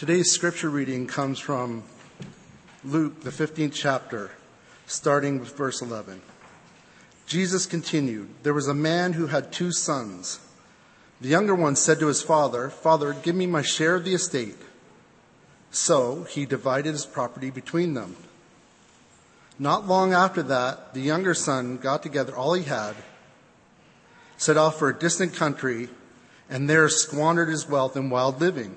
Today's scripture reading comes from Luke, the 15th chapter, starting with verse 11. Jesus continued, There was a man who had two sons. The younger one said to his father, Father, give me my share of the estate. So he divided his property between them. Not long after that, the younger son got together all he had, set off for a distant country, and there squandered his wealth in wild living.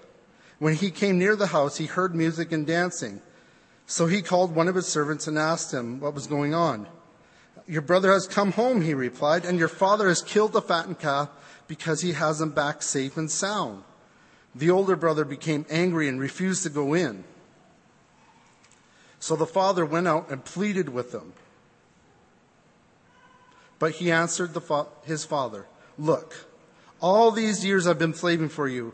When he came near the house, he heard music and dancing. So he called one of his servants and asked him what was going on. Your brother has come home, he replied, and your father has killed the fattened calf because he has him back safe and sound. The older brother became angry and refused to go in. So the father went out and pleaded with him. But he answered fa- his father, Look, all these years I've been slaving for you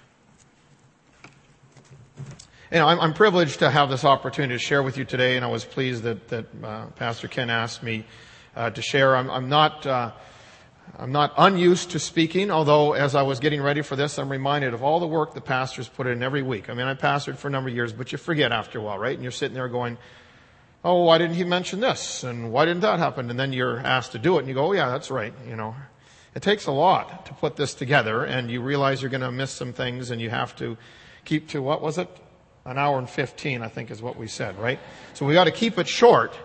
You know, I'm, I'm privileged to have this opportunity to share with you today, and I was pleased that, that uh, Pastor Ken asked me uh, to share. I'm, I'm not. Uh, I'm not unused to speaking, although as I was getting ready for this, I'm reminded of all the work the pastors put in every week. I mean, I pastored for a number of years, but you forget after a while, right? And you're sitting there going, oh, why didn't he mention this? And why didn't that happen? And then you're asked to do it, and you go, oh yeah, that's right, you know. It takes a lot to put this together, and you realize you're going to miss some things, and you have to keep to, what was it? An hour and 15, I think is what we said, right? So we got to keep it short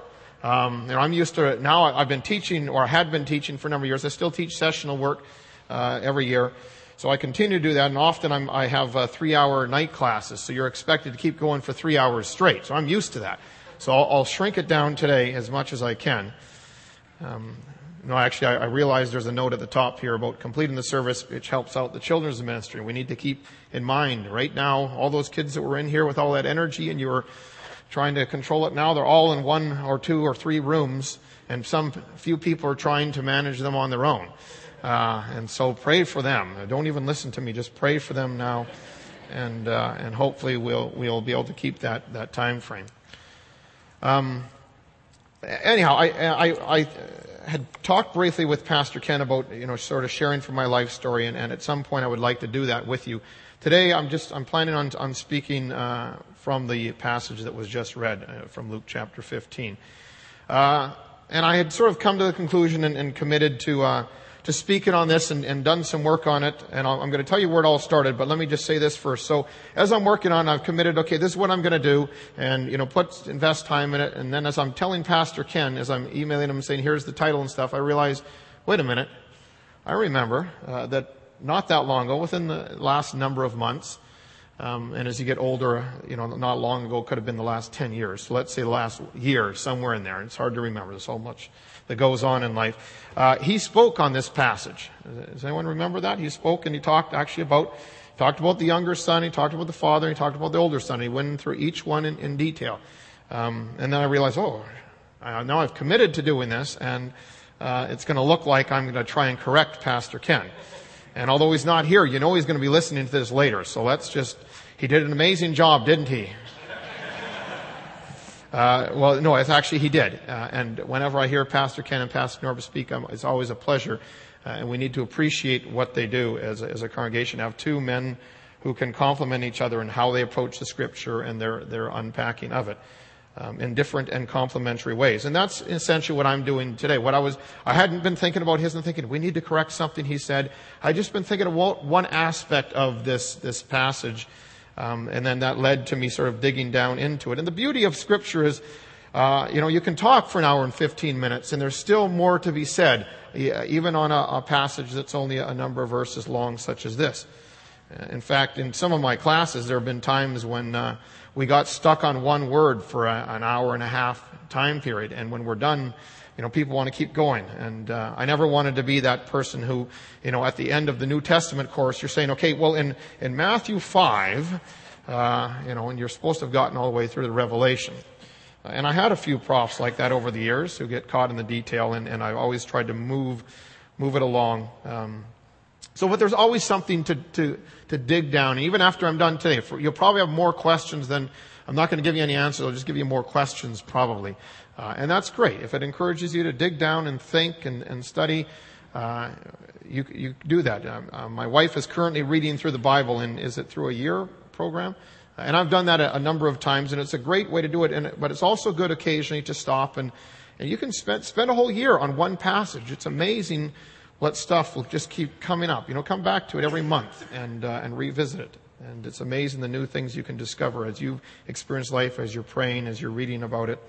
um, you know, I'm used to it now. I've been teaching, or had been teaching for a number of years. I still teach sessional work uh, every year, so I continue to do that. And often I'm, i have uh, three-hour night classes, so you're expected to keep going for three hours straight. So I'm used to that. So I'll, I'll shrink it down today as much as I can. Um, no, actually, I, I realize there's a note at the top here about completing the service, which helps out the children's ministry. We need to keep in mind right now all those kids that were in here with all that energy, and you were trying to control it now. They're all in one or two or three rooms, and some few people are trying to manage them on their own. Uh, and so pray for them. Don't even listen to me. Just pray for them now, and uh, and hopefully we'll we'll be able to keep that that time frame. Um, anyhow, I, I, I had talked briefly with Pastor Ken about you know sort of sharing from my life story, and, and at some point I would like to do that with you. Today I'm just I'm planning on on speaking uh, from the passage that was just read uh, from Luke chapter 15. Uh, and I had sort of come to the conclusion and, and committed to, uh, to speaking on this and, and, done some work on it. And i am going to tell you where it all started, but let me just say this first. So as I'm working on, it, I've committed, okay, this is what I'm going to do and, you know, put, invest time in it. And then as I'm telling Pastor Ken, as I'm emailing him saying, here's the title and stuff, I realize, wait a minute. I remember, uh, that not that long ago, within the last number of months, Um, and as you get older, you know, not long ago could have been the last 10 years. So let's say the last year, somewhere in there. And it's hard to remember. There's so much that goes on in life. Uh, he spoke on this passage. Does anyone remember that? He spoke and he talked actually about, talked about the younger son, he talked about the father, he talked about the older son. He went through each one in, in detail. Um, and then I realized, oh, now I've committed to doing this, and uh, it's going to look like I'm going to try and correct Pastor Ken. And although he's not here, you know he's going to be listening to this later. So let's just, he did an amazing job, didn't he? Uh, well, no, it's actually he did. Uh, and whenever I hear Pastor Ken and Pastor Norba speak, um, it's always a pleasure. Uh, and we need to appreciate what they do as a, as a congregation. Have two men who can complement each other in how they approach the scripture and their, their unpacking of it um, in different and complementary ways. And that's essentially what I'm doing today. What I was, I hadn't been thinking about his and thinking, we need to correct something he said. I just been thinking of one aspect of this, this passage. Um, and then that led to me sort of digging down into it. And the beauty of scripture is, uh, you know, you can talk for an hour and 15 minutes and there's still more to be said, even on a, a passage that's only a number of verses long, such as this. In fact, in some of my classes, there have been times when, uh, we got stuck on one word for a, an hour and a half time period. And when we're done, you know, people want to keep going. And uh, I never wanted to be that person who, you know, at the end of the New Testament course, you're saying, okay, well, in, in Matthew 5, uh, you know, and you're supposed to have gotten all the way through the Revelation. And I had a few profs like that over the years who get caught in the detail, and, and I always tried to move, move it along. Um, so, but there's always something to, to, to dig down. And even after I'm done today, you'll probably have more questions than, I'm not going to give you any answers, I'll just give you more questions probably. Uh, and that's great. If it encourages you to dig down and think and, and study, uh, you, you do that. Um, uh, my wife is currently reading through the Bible, and is it through a year program? And I've done that a, a number of times, and it's a great way to do it. And, but it's also good occasionally to stop and, and you can spend, spend a whole year on one passage. It's amazing what stuff will just keep coming up. You know, come back to it every month and, uh, and revisit it. And it's amazing the new things you can discover as you experience life, as you're praying, as you're reading about it.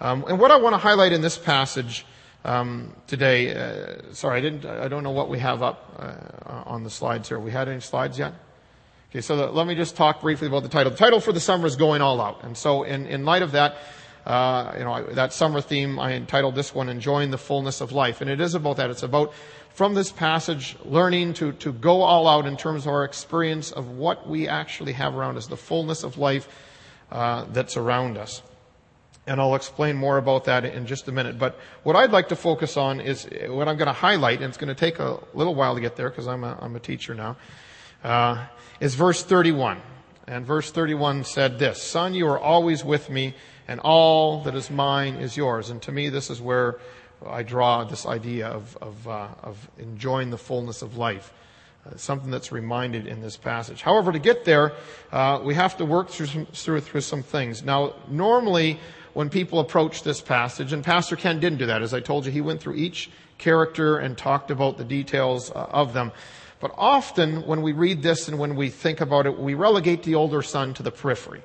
Um, and what I want to highlight in this passage um, today, uh, sorry, I didn't, I don't know what we have up uh, on the slides here. Have We had any slides yet? Okay, so the, let me just talk briefly about the title. The title for the summer is Going All Out. And so in, in light of that, uh, you know, that summer theme, I entitled this one, Enjoying the Fullness of Life. And it is about that. It's about, from this passage, learning to, to go all out in terms of our experience of what we actually have around us, the fullness of life uh, that's around us. And I'll explain more about that in just a minute. But what I'd like to focus on is what I'm going to highlight, and it's going to take a little while to get there because I'm a, I'm a teacher now, uh, is verse 31. And verse 31 said this, Son, you are always with me and all that is mine is yours. And to me, this is where I draw this idea of, of, uh, of enjoying the fullness of life. Uh, something that's reminded in this passage. However, to get there, uh, we have to work through some, through, through some things. Now, normally, when people approach this passage, and Pastor Ken didn't do that, as I told you, he went through each character and talked about the details uh, of them. But often, when we read this and when we think about it, we relegate the older son to the periphery.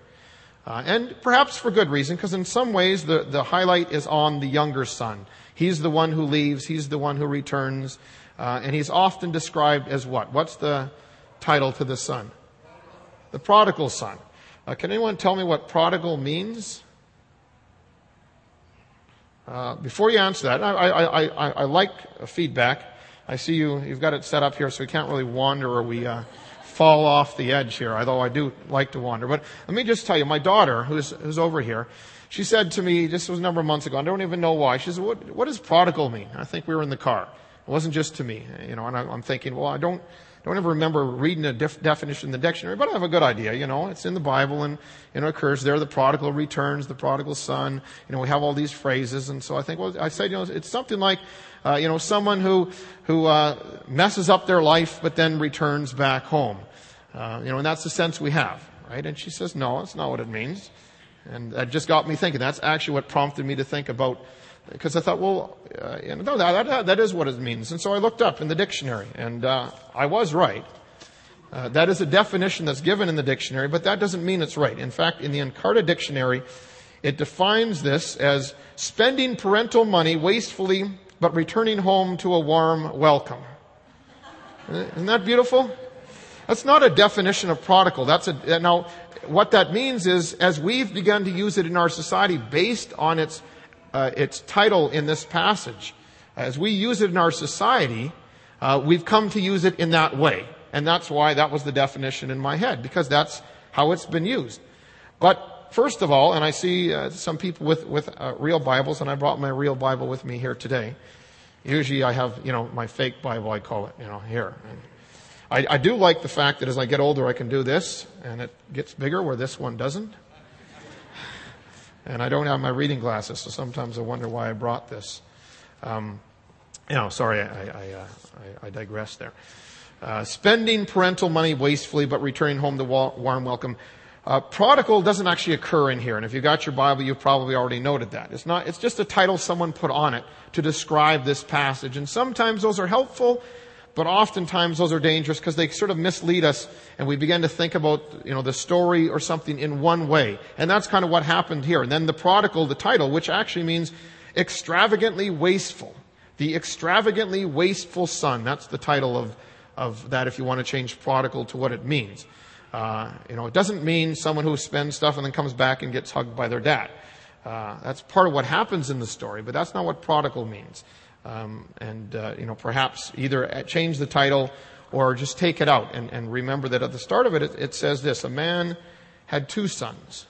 Uh, and perhaps for good reason, because in some ways the, the highlight is on the younger son. He's the one who leaves, he's the one who returns, uh, and he's often described as what? What's the title to the son? The prodigal son. Uh, can anyone tell me what prodigal means? Uh, before you answer that, I, I, I, I, like feedback. I see you, you've got it set up here so we can't really wander or we, uh, fall off the edge here, although I do like to wander. But let me just tell you, my daughter, who's, who's over here, she said to me, this was a number of months ago, I don't even know why. She said, what, what does prodigal mean? I think we were in the car. It wasn't just to me, you know, and I, am thinking, well, I don't, don't ever remember reading a def- definition in the dictionary, but I have a good idea, you know, it's in the Bible and, you know, it occurs there, the prodigal returns, the prodigal son, you know, we have all these phrases, and so I think, well, I said, you know, it's something like, uh, you know, someone who, who, uh, messes up their life, but then returns back home. Uh, you know, and that's the sense we have, right? And she says, no, that's not what it means. And that just got me thinking. That's actually what prompted me to think about, because I thought, well, uh, know, that, that, that is what it means. And so I looked up in the dictionary, and uh, I was right. Uh, that is a definition that's given in the dictionary, but that doesn't mean it's right. In fact, in the Encarta dictionary, it defines this as spending parental money wastefully, but returning home to a warm welcome. Isn't that beautiful? That's not a definition of prodigal. That's a, now, what that means is, as we've begun to use it in our society based on its, uh, its title in this passage, as we use it in our society, uh, we've come to use it in that way. And that's why that was the definition in my head, because that's how it's been used. But first of all, and I see uh, some people with, with uh, real Bibles, and I brought my real Bible with me here today. Usually I have, you know, my fake Bible, I call it, you know, here. And I, I do like the fact that as I get older, I can do this, and it gets bigger where this one doesn't. And I don't have my reading glasses, so sometimes I wonder why I brought this. Um, you know, sorry, I, I, uh, I, I digress there. Uh, spending parental money wastefully, but returning home to warm welcome. Uh, prodigal doesn't actually occur in here, and if you got your Bible, you've probably already noted that. It's not. It's just a title someone put on it to describe this passage, and sometimes those are helpful, but oftentimes those are dangerous because they sort of mislead us, and we begin to think about you know the story or something in one way, and that's kind of what happened here. And then the prodigal, the title, which actually means extravagantly wasteful, the extravagantly wasteful son. That's the title of of that if you want to change prodigal to what it means. Uh, you know, it doesn't mean someone who spends stuff and then comes back and gets hugged by their dad. Uh, that's part of what happens in the story, but that's not what prodigal means. Um, and uh, you know, perhaps either change the title or just take it out and, and remember that at the start of it, it, it says this: a man had two sons.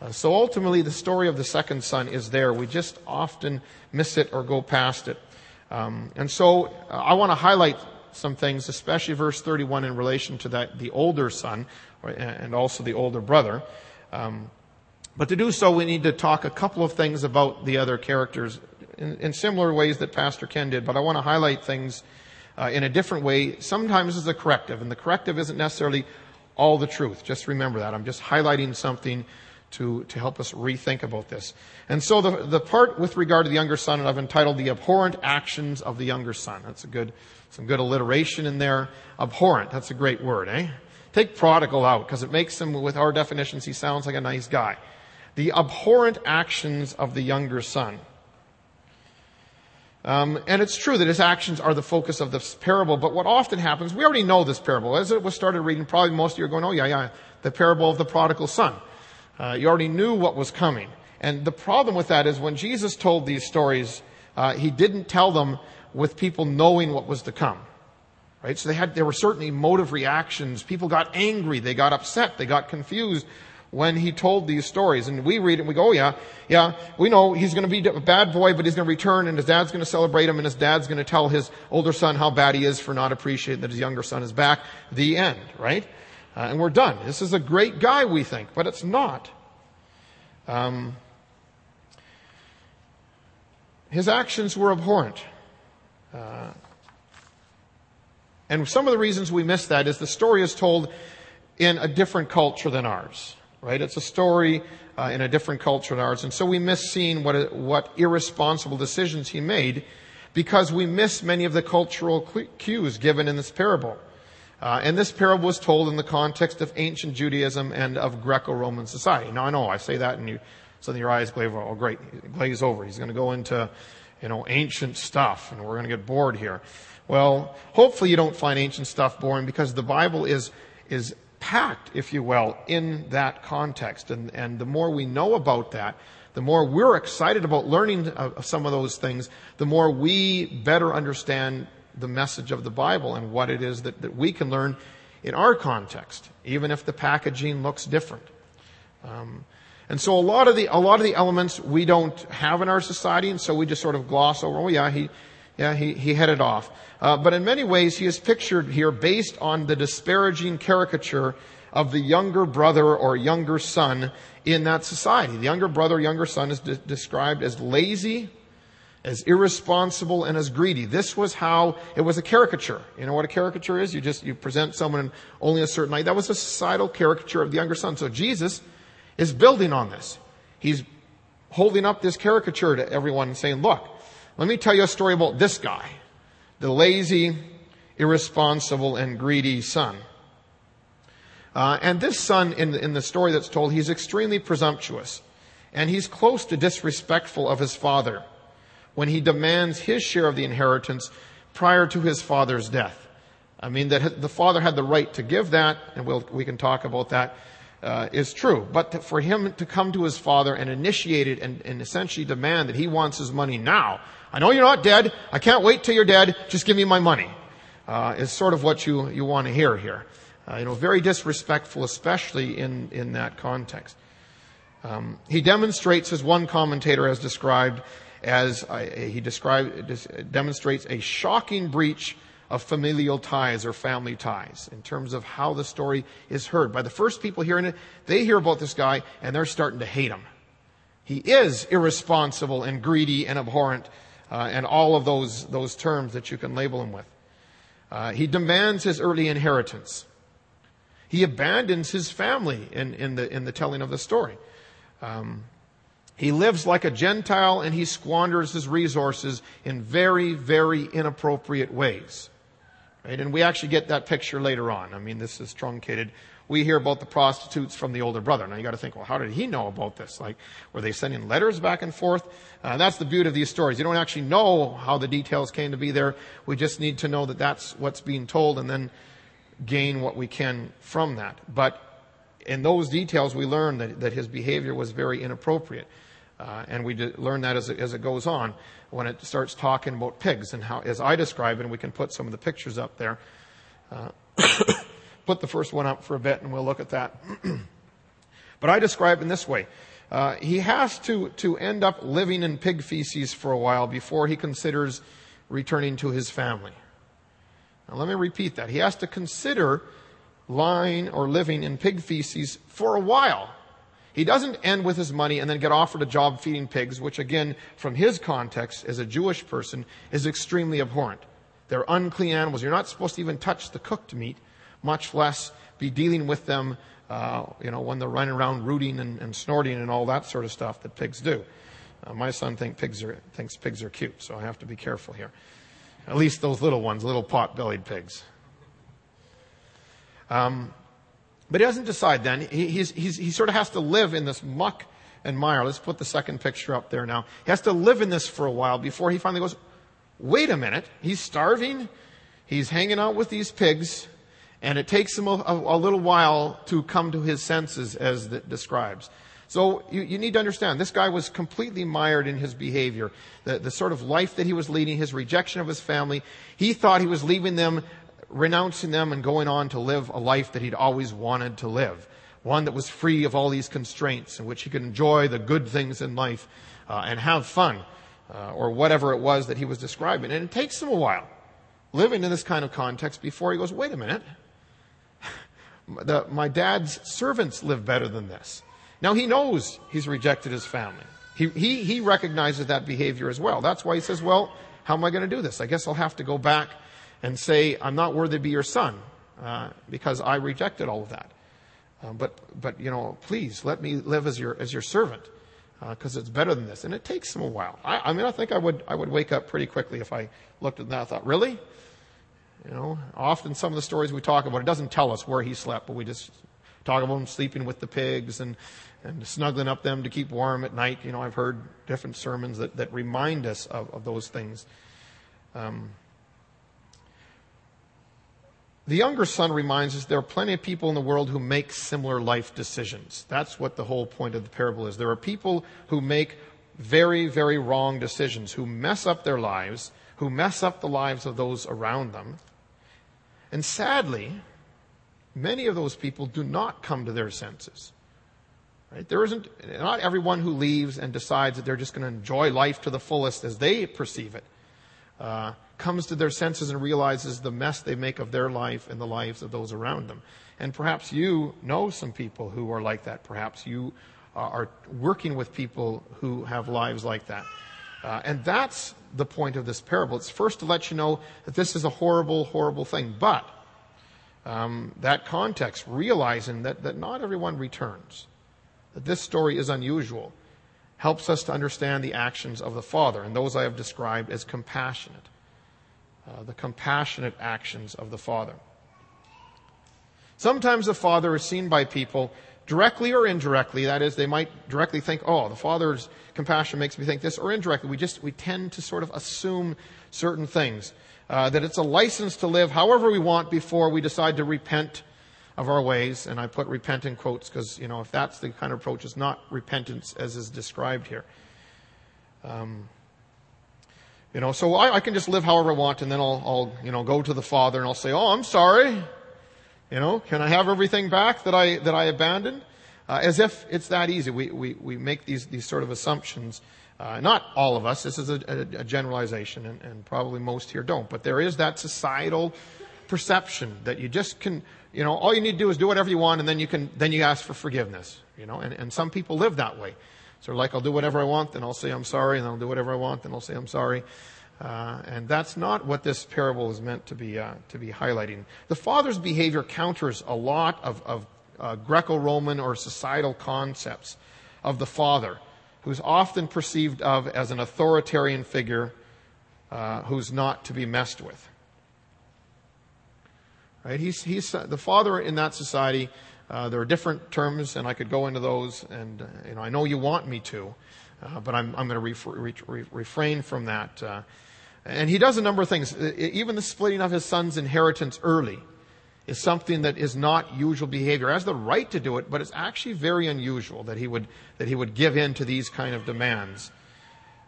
Uh, so ultimately, the story of the second son is there. We just often miss it or go past it. Um, and so uh, I want to highlight some things, especially verse 31 in relation to that, the older son and also the older brother. Um, but to do so, we need to talk a couple of things about the other characters in, in similar ways that Pastor Ken did, but I want to highlight things uh, in a different way, sometimes as a corrective, and the corrective isn't necessarily all the truth. Just remember that. I'm just highlighting something to, to help us rethink about this. And so the, the part with regard to the younger son, and I've entitled The Abhorrent Actions of the Younger Son. That's a good, some good alliteration in there. Abhorrent, that's a great word, eh? Take prodigal out, because it makes him, with our definitions, he sounds like a nice guy. The abhorrent actions of the younger son. Um, and it's true that his actions are the focus of this parable, but what often happens, we already know this parable. As it was started reading, probably most of you are going, oh yeah, yeah, the parable of the prodigal son. Uh, you already knew what was coming. And the problem with that is when Jesus told these stories, uh, he didn't tell them with people knowing what was to come. Right? So they had, there were certain emotive reactions. People got angry. They got upset. They got confused when he told these stories. And we read it and we go, oh yeah, yeah, we know he's going to be a bad boy, but he's going to return and his dad's going to celebrate him and his dad's going to tell his older son how bad he is for not appreciating that his younger son is back. The end, right? Uh, and we're done. This is a great guy, we think, but it's not. Um, his actions were abhorrent. Uh, and some of the reasons we miss that is the story is told in a different culture than ours, right? It's a story uh, in a different culture than ours. And so we miss seeing what, what irresponsible decisions he made because we miss many of the cultural cues given in this parable. Uh, and this parable was told in the context of ancient Judaism and of Greco-Roman society. Now I know I say that and you, so your eyes glaze over. Oh great, glaze over. He's going to go into, you know, ancient stuff and we're going to get bored here. Well, hopefully you don't find ancient stuff boring because the Bible is, is packed, if you will, in that context. And, and the more we know about that, the more we're excited about learning of some of those things, the more we better understand the message of the Bible and what it is that, that we can learn in our context, even if the packaging looks different. Um, and so a lot of the a lot of the elements we don't have in our society, and so we just sort of gloss over. Oh yeah, he yeah he he headed off. Uh, but in many ways, he is pictured here based on the disparaging caricature of the younger brother or younger son in that society. The younger brother, younger son is de- described as lazy, as irresponsible and as greedy. This was how it was a caricature. You know what a caricature is? You just you present someone in only a certain light. That was a societal caricature of the younger son. So Jesus is building on this. He's holding up this caricature to everyone and saying, "Look, let me tell you a story about this guy, the lazy, irresponsible, and greedy son." Uh, and this son, in in the story that's told, he's extremely presumptuous, and he's close to disrespectful of his father when he demands his share of the inheritance prior to his father's death. I mean, that the father had the right to give that, and we'll, we can talk about that, uh, is true. But to, for him to come to his father and initiate it and, and essentially demand that he wants his money now, I know you're not dead. I can't wait till you're dead. Just give me my money. Uh, is sort of what you, you want to hear here. Uh, you know, very disrespectful, especially in, in that context. Um, he demonstrates, as one commentator has described, as uh, he described, demonstrates a shocking breach of familial ties or family ties in terms of how the story is heard. By the first people hearing it, they hear about this guy and they're starting to hate him. He is irresponsible and greedy and abhorrent uh, and all of those, those terms that you can label him with. Uh, he demands his early inheritance. He abandons his family in, in, the, in the telling of the story. Um, he lives like a Gentile and he squanders his resources in very, very inappropriate ways. Right? And we actually get that picture later on. I mean, this is truncated. We hear about the prostitutes from the older brother. Now you got to think, well, how did he know about this? Like, were they sending letters back and forth? Uh, that's the beauty of these stories. You don't actually know how the details came to be there. We just need to know that that's what's being told and then gain what we can from that. But in those details, we learn that, that his behavior was very inappropriate. Uh, and we learn that as it, as it goes on when it starts talking about pigs and how, as I describe and we can put some of the pictures up there. Uh, put the first one up for a bit and we'll look at that. but I describe in this way. Uh, he has to, to end up living in pig feces for a while before he considers returning to his family. Now let me repeat that. He has to consider lying or living in pig feces for a while he doesn't end with his money and then get offered a job feeding pigs, which again, from his context as a Jewish person, is extremely abhorrent. They're unclean animals. You're not supposed to even touch the cooked meat, much less be dealing with them, uh, you know, when they're running around rooting and, and, snorting and all that sort of stuff that pigs do. Uh, my son think pigs are, thinks pigs are cute, so I have to be careful here. At least those little ones, little pot-bellied pigs. Um, but he doesn't decide then. He, he's, he's, he sort of has to live in this muck and mire. Let's put the second picture up there now. He has to live in this for a while before he finally goes, wait a minute. He's starving. He's hanging out with these pigs. And it takes him a, a, little while to come to his senses as it describes. So you, you, need to understand, this guy was completely mired in his behavior. The, the sort of life that he was leading, his rejection of his family. He thought he was leaving them renouncing them and going on to live a life that he'd always wanted to live. One that was free of all these constraints, in which he could enjoy the good things in life uh, and have fun, uh, or whatever it was that he was describing. And it takes him a while living in this kind of context before he goes, wait a minute. The, my dad's servants live better than this. Now he knows he's rejected his family. He, he, he recognizes that behavior as well. That's why he says, well, how am I going to do this? I guess I'll have to go back and say, I'm not worthy to be your son uh, because I rejected all of that. Uh, but, but, you know, please let me live as your, as your servant because uh, it's better than this. And it takes him a while. I, I mean, I think I would, I would wake up pretty quickly if I looked at that. I thought, really? You know, often some of the stories we talk about, it doesn't tell us where he slept, but we just talk about him sleeping with the pigs and, and snuggling up them to keep warm at night. You know, I've heard different sermons that, that remind us of, of those things. Um, the younger son reminds us there are plenty of people in the world who make similar life decisions. That's what the whole point of the parable is. There are people who make very, very wrong decisions, who mess up their lives, who mess up the lives of those around them. And sadly, many of those people do not come to their senses. Right? There isn't, not everyone who leaves and decides that they're just going to enjoy life to the fullest as they perceive it. Uh, comes to their senses and realizes the mess they make of their life and the lives of those around them. And perhaps you know some people who are like that. Perhaps you are working with people who have lives like that. Uh, and that's the point of this parable. It's first to let you know that this is a horrible, horrible thing. But um, that context, realizing that, that not everyone returns, that this story is unusual, helps us to understand the actions of the Father, and those I have described as compassionate uh, the compassionate actions of the Father. Sometimes the Father is seen by people directly or indirectly. That is, they might directly think, oh, the Father's compassion makes me think this, or indirectly, we just, we tend to sort of assume certain things. uh, that it's a license to live however we want before we decide to repent of our ways. And I put repent in quotes because, you know, if that's the kind of approach, it's not repentance as is described here. Um, you know, so I, I, can just live however I want and then I'll, I'll, you know, go to the Father and I'll say, oh, I'm sorry. You know, can I have everything back that I, that I abandoned? Uh, as if it's that easy. We, we, we make these, these sort of assumptions. Uh, not all of us. This is a, a, a generalization, and, and, probably most here don't. But there is that societal perception that you just can, you know, all you need to do is do whatever you want, and then you can, then you ask for forgiveness. You know, and, and some people live that way. So like, I'll do whatever I want, then I'll say I'm sorry, and then I'll do whatever I want, then I'll say I'm sorry. Uh, and that's not what this parable is meant to be uh, to be highlighting. The father's behavior counters a lot of, of uh, Greco-Roman or societal concepts of the father, who's often perceived of as an authoritarian figure uh, who's not to be messed with. Right? He's, he's the father in that society. Uh, there are different terms, and I could go into those, and you know I know you want me to, but I'm, I'm going to re- refrain from that. And he does a number of things. Even the splitting of his son's inheritance early is something that is not usual behavior. He has the right to do it, but it's actually very unusual that he would, that he would give in to these kind of demands.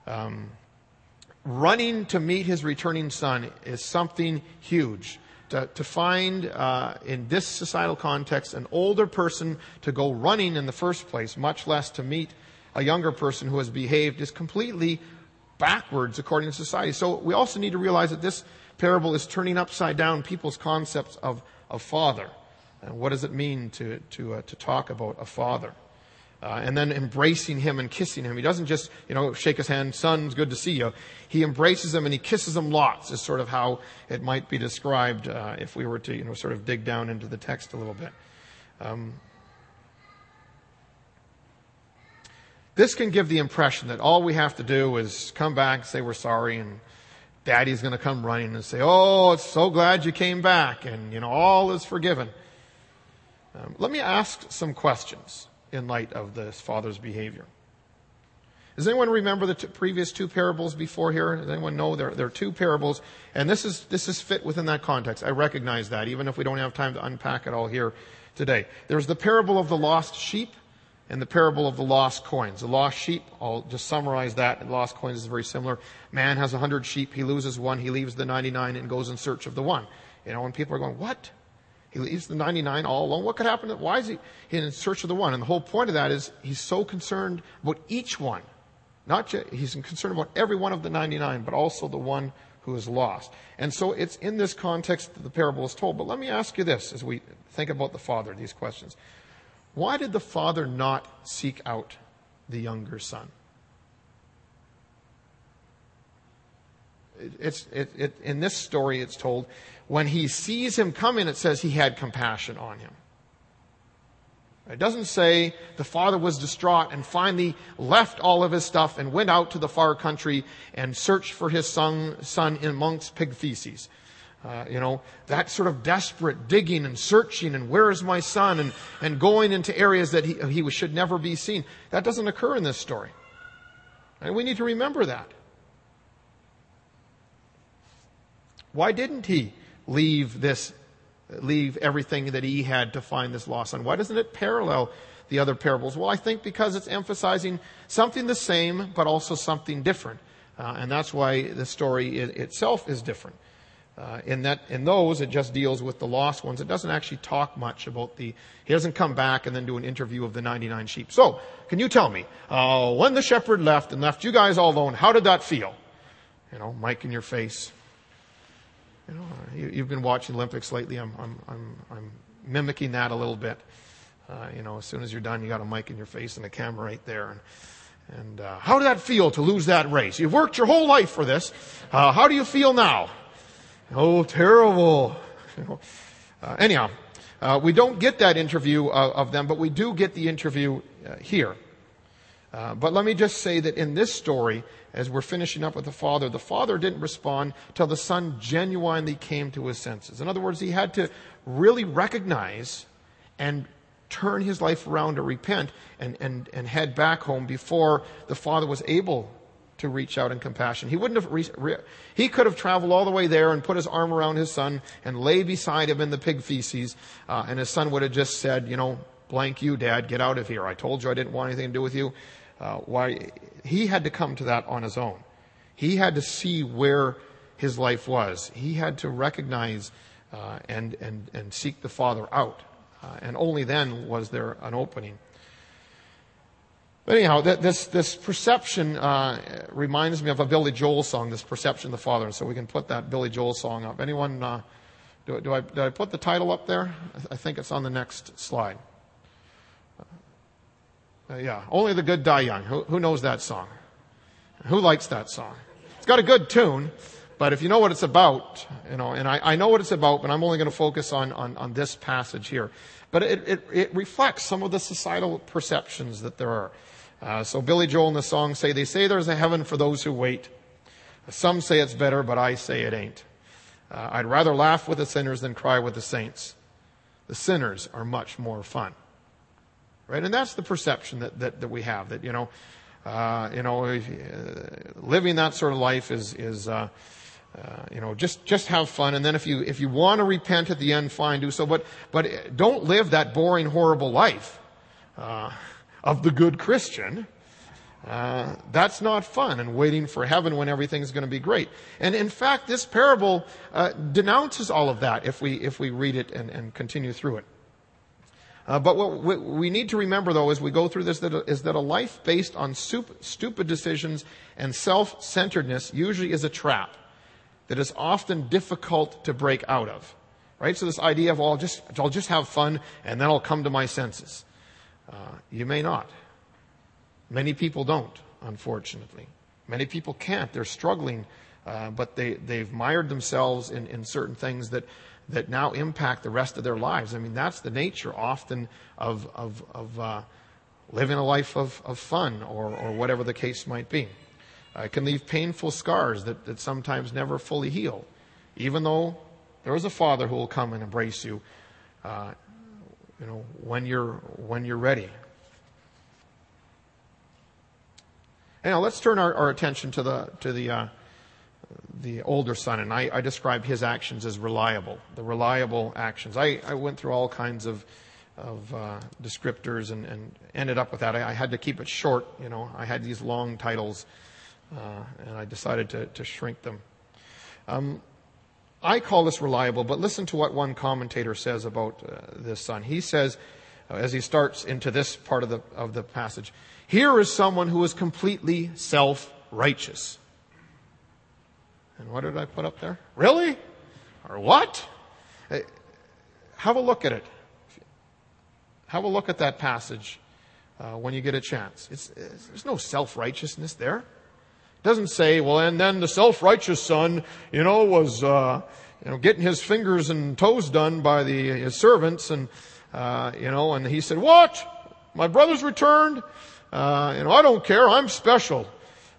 Um, running to meet his returning son is something huge. To, to find uh, in this societal context an older person to go running in the first place, much less to meet a younger person who has behaved, is completely backwards according to society. So we also need to realize that this parable is turning upside down people's concepts of a father. And what does it mean to, to, uh, to talk about a father? Uh, and then embracing him and kissing him. He doesn't just, you know, shake his hand, son, good to see you. He embraces him and he kisses him lots, is sort of how it might be described uh, if we were to, you know, sort of dig down into the text a little bit. Um, This can give the impression that all we have to do is come back, and say we're sorry, and daddy's going to come running and say, Oh, it's so glad you came back, and, you know, all is forgiven. Um, let me ask some questions in light of this father's behavior. Does anyone remember the t- previous two parables before here? Does anyone know there, there are two parables? And this is, this is fit within that context. I recognize that, even if we don't have time to unpack it all here today. There's the parable of the lost sheep and the parable of the lost coins. The lost sheep, I'll just summarize that. The lost coins is very similar. Man has a hundred sheep, he loses one, he leaves the 99 and goes in search of the one. You know, and people are going, what? He leaves the 99 all alone. What could happen? Why is he in search of the one? And the whole point of that is he's so concerned about each one. Not just, he's concerned about every one of the 99, but also the one who is lost. And so it's in this context that the parable is told. But let me ask you this as we think about the Father, these questions. Why did the father not seek out the younger son? It's, it, it, in this story, it's told when he sees him coming, it says he had compassion on him. It doesn't say the father was distraught and finally left all of his stuff and went out to the far country and searched for his son, son amongst pig feces. Uh, you know, that sort of desperate digging and searching and where is my son and, and going into areas that he, he should never be seen. That doesn't occur in this story. And we need to remember that. Why didn't he leave this, leave everything that he had to find this lost son? Why doesn't it parallel the other parables? Well, I think because it's emphasizing something the same, but also something different. Uh, and that's why the story itself is different. Uh, in that, in those, it just deals with the lost ones. It doesn't actually talk much about the. He doesn't come back and then do an interview of the 99 sheep. So, can you tell me uh, when the shepherd left and left you guys all alone? How did that feel? You know, mic in your face. You know, you, have been watching Olympics lately. I'm, I'm, I'm, I'm mimicking that a little bit. Uh, you know, as soon as you're done, you got a mic in your face and a camera right there. And, and uh, how did that feel to lose that race? You've worked your whole life for this. Uh, how do you feel now? Oh, terrible. uh, anyhow, uh, we don't get that interview of, of, them, but we do get the interview uh, here. Uh, but let me just say that in this story, as we're finishing up with the father, the father didn't respond till the son genuinely came to his senses. In other words, he had to really recognize and turn his life around to repent and, and, and head back home before the father was able to reach out in compassion. He wouldn't have, re- re- he could have traveled all the way there and put his arm around his son and lay beside him in the pig feces, uh, and his son would have just said, you know, blank you, dad, get out of here. I told you I didn't want anything to do with you. Uh, why? He had to come to that on his own. He had to see where his life was. He had to recognize uh, and, and, and seek the Father out. Uh, and only then was there an opening. But anyhow, this, this perception uh, reminds me of a Billy Joel song, this perception of the Father. So we can put that Billy Joel song up. Anyone, uh, do, do, I, did I put the title up there? I think it's on the next slide. Uh, yeah, Only the Good Die Young. Who, who knows that song? Who likes that song? It's got a good tune, but if you know what it's about, you know, and I, I know what it's about, but I'm only going to focus on, on, on this passage here. But it, it, it reflects some of the societal perceptions that there are. Uh, so Billy Joel in the song say, they say there's a heaven for those who wait. Some say it's better, but I say it ain't. Uh, I'd rather laugh with the sinners than cry with the saints. The sinners are much more fun. Right? And that's the perception that, that, that we have, that, you know, uh, you know, uh, living that sort of life is, is, uh, uh, you know, just, just have fun. And then if you, if you want to repent at the end, fine, do so. But, but don't live that boring, horrible life. Uh, of the good Christian, uh, that's not fun and waiting for heaven when everything's going to be great. And in fact, this parable uh, denounces all of that if we if we read it and, and continue through it. Uh, but what we need to remember, though, as we go through this, that, is that a life based on stupid decisions and self-centeredness usually is a trap that is often difficult to break out of. Right? So this idea of, well, I'll just, I'll just have fun and then I'll come to my senses. Uh, you may not. Many people don't, unfortunately. Many people can't. They're struggling, uh, but they, they've mired themselves in, in certain things that, that now impact the rest of their lives. I mean, that's the nature often of, of, of uh, living a life of, of fun or, or whatever the case might be. Uh, it can leave painful scars that, that sometimes never fully heal. Even though there is a father who will come and embrace you, uh, you know, when you're, when you're ready. Now let's turn our, our attention to the, to the, uh, the older son, and I, I describe his actions as reliable, the reliable actions. I, I went through all kinds of, of uh, descriptors and, and ended up with that. I, I, had to keep it short, you know. I had these long titles, uh, and I decided to, to shrink them. Um, I call this reliable, but listen to what one commentator says about uh, this son. He says, uh, as he starts into this part of the, of the passage, here is someone who is completely self-righteous. And what did I put up there? Really? Or what? Uh, have a look at it. Have a look at that passage uh, when you get a chance. It's, it's, there's no self-righteousness there. Doesn't say, well, and then the self-righteous son, you know, was, uh, you know, getting his fingers and toes done by the, his servants and, uh, you know, and he said, what? My brother's returned? Uh, you know, I don't care. I'm special.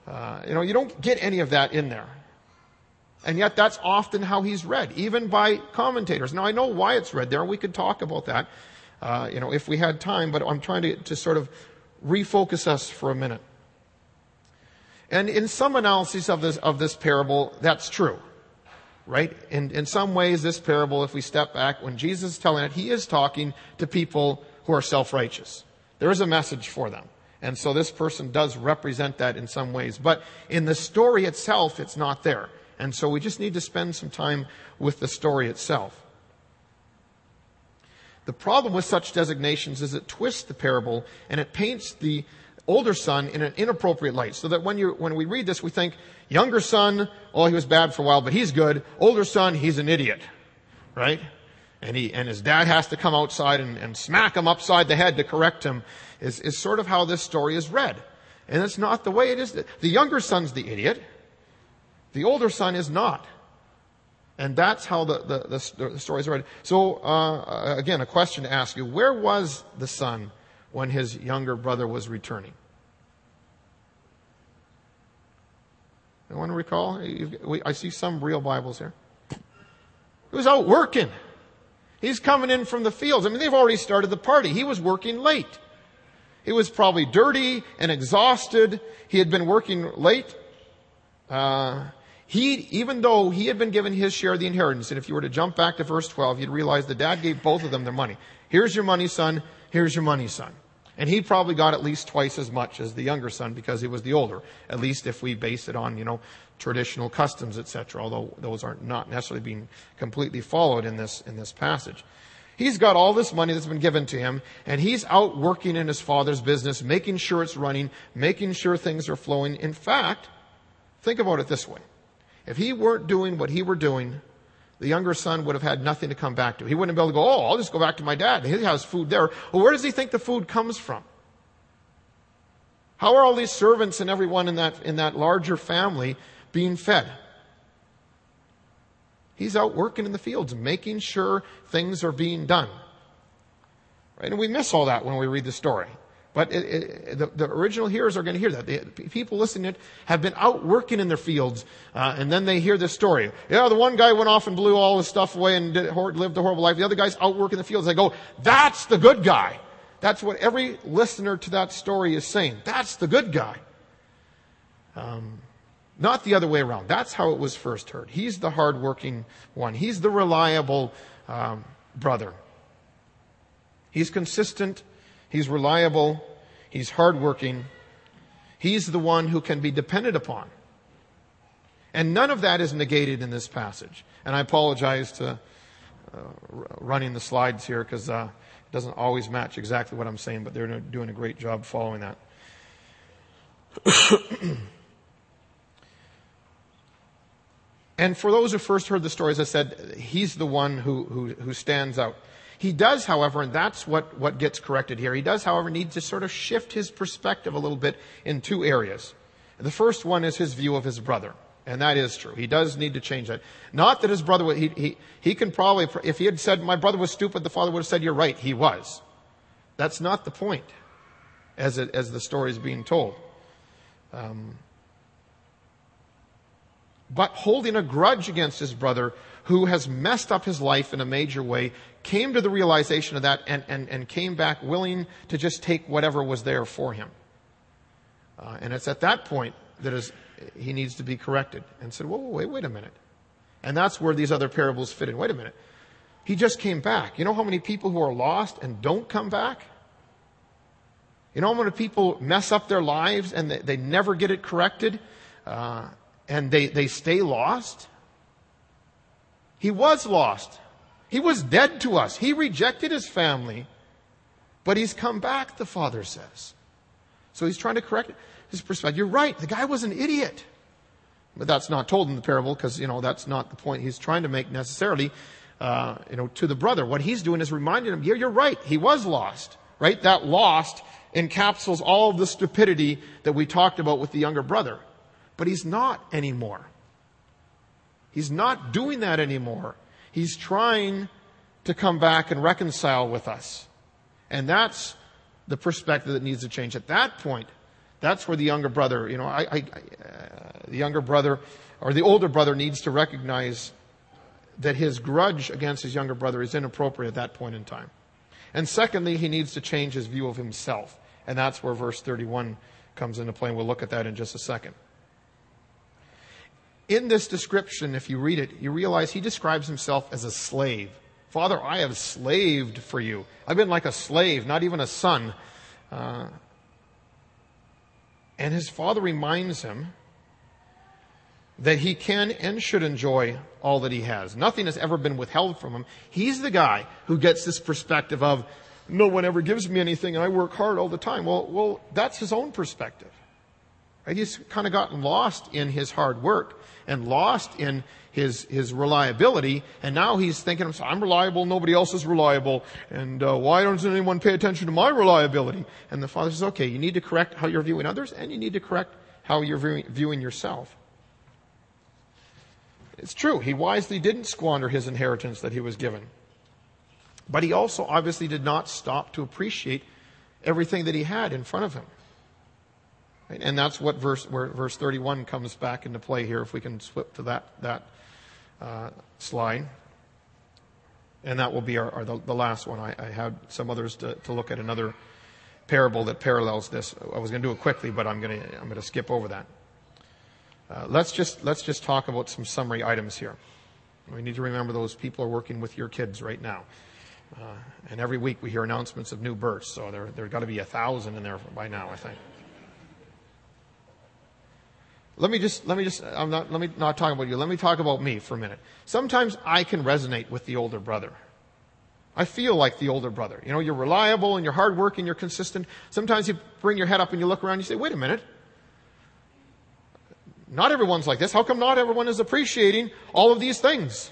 Uh, you know, you don't get any of that in there. And yet that's often how he's read, even by commentators. Now I know why it's read there. We could talk about that, uh, you know, if we had time, but I'm trying to, to sort of refocus us for a minute. And in some analyses of this, of this parable, that's true. Right? In, in some ways, this parable, if we step back, when Jesus is telling it, he is talking to people who are self-righteous. There is a message for them. And so this person does represent that in some ways. But in the story itself, it's not there. And so we just need to spend some time with the story itself. The problem with such designations is it twists the parable and it paints the, older son in an inappropriate light. So that when you, when we read this, we think, younger son, oh, he was bad for a while, but he's good. Older son, he's an idiot. Right? And he, and his dad has to come outside and, and smack him upside the head to correct him is, is sort of how this story is read. And it's not the way it is. The younger son's the idiot. The older son is not. And that's how the, the, the, the story is read. So, uh, again, a question to ask you. Where was the son when his younger brother was returning. I want to recall? I see some real Bibles here. He was out working. He's coming in from the fields. I mean, they've already started the party. He was working late. He was probably dirty and exhausted. He had been working late uh, he, even though he had been given his share of the inheritance, and if you were to jump back to verse 12, you'd realize the dad gave both of them their money. Here's your money, son. Here's your money, son. And he probably got at least twice as much as the younger son because he was the older. At least if we base it on, you know, traditional customs, etc. Although those are not necessarily being completely followed in this, in this passage. He's got all this money that's been given to him, and he's out working in his father's business, making sure it's running, making sure things are flowing. In fact, think about it this way. If he weren't doing what he were doing, the younger son would have had nothing to come back to. He wouldn't be able to go, oh, I'll just go back to my dad. He has food there. Well, where does he think the food comes from? How are all these servants and everyone in that, in that larger family being fed? He's out working in the fields, making sure things are being done. Right? And we miss all that when we read the story. But it, it, the, the, original hearers are going to hear that. The people listening to it have been out working in their fields, uh, and then they hear this story. Yeah, the one guy went off and blew all his stuff away and did, lived a horrible life. The other guy's out working the fields. They go, that's the good guy. That's what every listener to that story is saying. That's the good guy. Um, not the other way around. That's how it was first heard. He's the hardworking one. He's the reliable um, brother. He's consistent He's reliable. He's hardworking. He's the one who can be depended upon. And none of that is negated in this passage. And I apologize to uh, running the slides here because uh, it doesn't always match exactly what I'm saying, but they're doing a great job following that. and for those who first heard the story, as I said, he's the one who, who, who stands out. He does, however, and that's what, what gets corrected here, he does, however, need to sort of shift his perspective a little bit in two areas. The first one is his view of his brother. And that is true. He does need to change that. Not that his brother, he, he, he can probably, if he had said, my brother was stupid, the father would have said, you're right, he was. That's not the point as, it, as the story is being told. Um, but holding a grudge against his brother who has messed up his life in a major way came to the realization of that and, and, and came back willing to just take whatever was there for him. Uh, and it's at that point that is, he needs to be corrected and said, whoa, wait, wait a minute. And that's where these other parables fit in. Wait a minute. He just came back. You know how many people who are lost and don't come back? You know how many people mess up their lives and they, they never get it corrected uh, and they, they stay lost? He was lost. He was dead to us. He rejected his family, but he's come back, the father says. So he's trying to correct his perspective. You're right. The guy was an idiot. But that's not told in the parable because, you know, that's not the point he's trying to make necessarily, uh, you know, to the brother. What he's doing is reminding him, yeah, you're right. He was lost, right? That lost encapsulates all of the stupidity that we talked about with the younger brother. But he's not anymore. He's not doing that anymore. He's trying to come back and reconcile with us. And that's the perspective that needs to change. At that point, that's where the younger brother, you know, I, I, uh, the younger brother or the older brother needs to recognize that his grudge against his younger brother is inappropriate at that point in time. And secondly, he needs to change his view of himself. And that's where verse 31 comes into play. And we'll look at that in just a second in this description, if you read it, you realize he describes himself as a slave. Father, I have slaved for you. I've been like a slave, not even a son. Uh, and his father reminds him that he can and should enjoy all that he has. Nothing has ever been withheld from him. He's the guy who gets this perspective of, no one ever gives me anything and I work hard all the time. Well, well, that's his own perspective. He's kind of gotten lost in his hard work and lost in his, his reliability. And now he's thinking, I'm reliable, nobody else is reliable. And uh, why doesn't anyone pay attention to my reliability? And the father says, okay, you need to correct how you're viewing others and you need to correct how you're viewing, viewing yourself. It's true. He wisely didn't squander his inheritance that he was given. But he also obviously did not stop to appreciate everything that he had in front of him. And that's what verse, where verse 31 comes back into play here, if we can flip to that, that uh, slide. And that will be our, our the, the, last one. I, I had some others to, to look at another parable that parallels this. I was going to do it quickly, but I'm going to, I'm going to skip over that. Uh, let's just let's just talk about some summary items here. We need to remember those people are working with your kids right now. Uh, and every week we hear announcements of new births, so there there's got to be a thousand in there by now, I think. Let me just let me just I'm not let me not talk about you. Let me talk about me for a minute. Sometimes I can resonate with the older brother. I feel like the older brother. You know, you're reliable and you're hardworking, and you're consistent. Sometimes you bring your head up and you look around and you say, wait a minute. Not everyone's like this. How come not everyone is appreciating all of these things?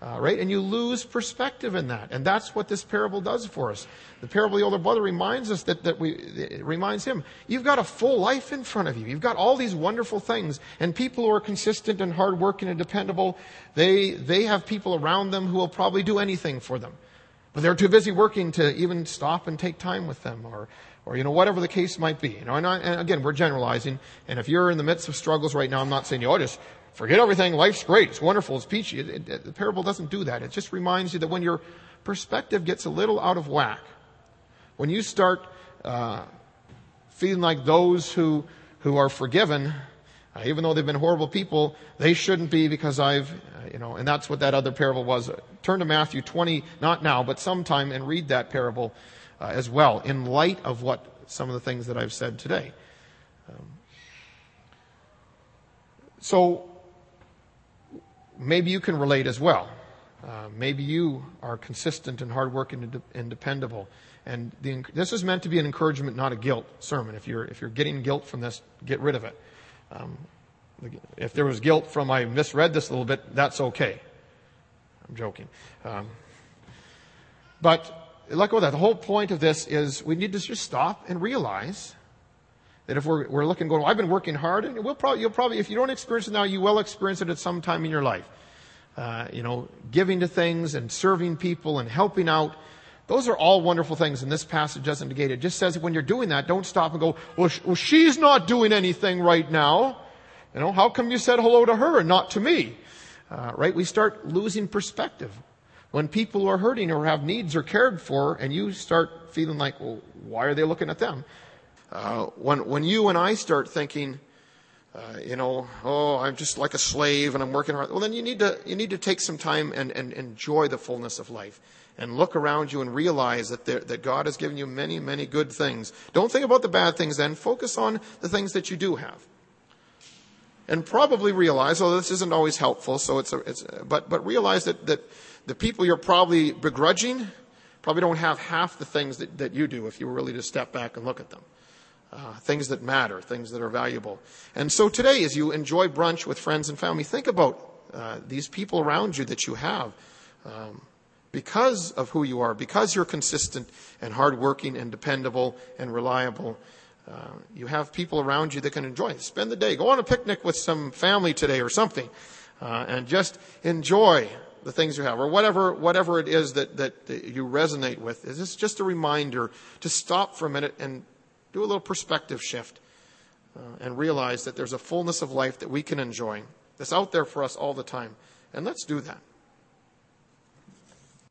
Uh, right? And you lose perspective in that. And that's what this parable does for us. The parable of the older brother reminds us that, that we, it reminds him, you've got a full life in front of you. You've got all these wonderful things. And people who are consistent and hardworking and dependable, they, they have people around them who will probably do anything for them. But they're too busy working to even stop and take time with them or, or, you know, whatever the case might be. You know, and, I, and again, we're generalizing. And if you're in the midst of struggles right now, I'm not saying you, oh, just forget everything. Life's great. It's wonderful. It's peachy. It, it, it, the parable doesn't do that. It just reminds you that when your perspective gets a little out of whack, when you start uh, feeling like those who who are forgiven, uh, even though they've been horrible people, they shouldn't be because I've, uh, you know, and that's what that other parable was. Turn to Matthew 20, not now, but sometime, and read that parable uh, as well, in light of what some of the things that I've said today. Um, so maybe you can relate as well. Uh, maybe you are consistent and hardworking and, de- and dependable. And the, this is meant to be an encouragement, not a guilt sermon. If you're, if you're getting guilt from this, get rid of it. Um, if there was guilt from I misread this a little bit, that's okay. I'm joking. Um, but let go of that. The whole point of this is we need to just stop and realize that if we're, we're looking, going, well, I've been working hard, and we'll probably, you'll probably, if you don't experience it now, you will experience it at some time in your life. Uh, you know, giving to things and serving people and helping out. Those are all wonderful things, and this passage doesn't negate it. It just says when you're doing that, don't stop and go, well, sh- well, she's not doing anything right now. You know, how come you said hello to her and not to me? Uh, right? We start losing perspective. When people are hurting or have needs or cared for, and you start feeling like, well, why are they looking at them? Uh, when, when you and I start thinking, uh, you know, oh, I'm just like a slave and I'm working hard. Well, then you need to, you need to take some time and, and enjoy the fullness of life and look around you and realize that, there, that God has given you many, many good things. Don't think about the bad things then. Focus on the things that you do have. And probably realize, although this isn't always helpful, so it's, a, it's a, but, but realize that, that the people you're probably begrudging probably don't have half the things that, that you do if you were really to step back and look at them uh, things that matter, things that are valuable. And so today, as you enjoy brunch with friends and family, think about uh, these people around you that you have. Um, because of who you are, because you're consistent and hardworking and dependable and reliable, uh, you have people around you that can enjoy. It, spend the day. Go on a picnic with some family today or something, uh, and just enjoy the things you have, or whatever whatever it is that, that, that you resonate with. It's just a reminder to stop for a minute and do a little perspective shift uh, and realize that there's a fullness of life that we can enjoy that's out there for us all the time. And let's do that.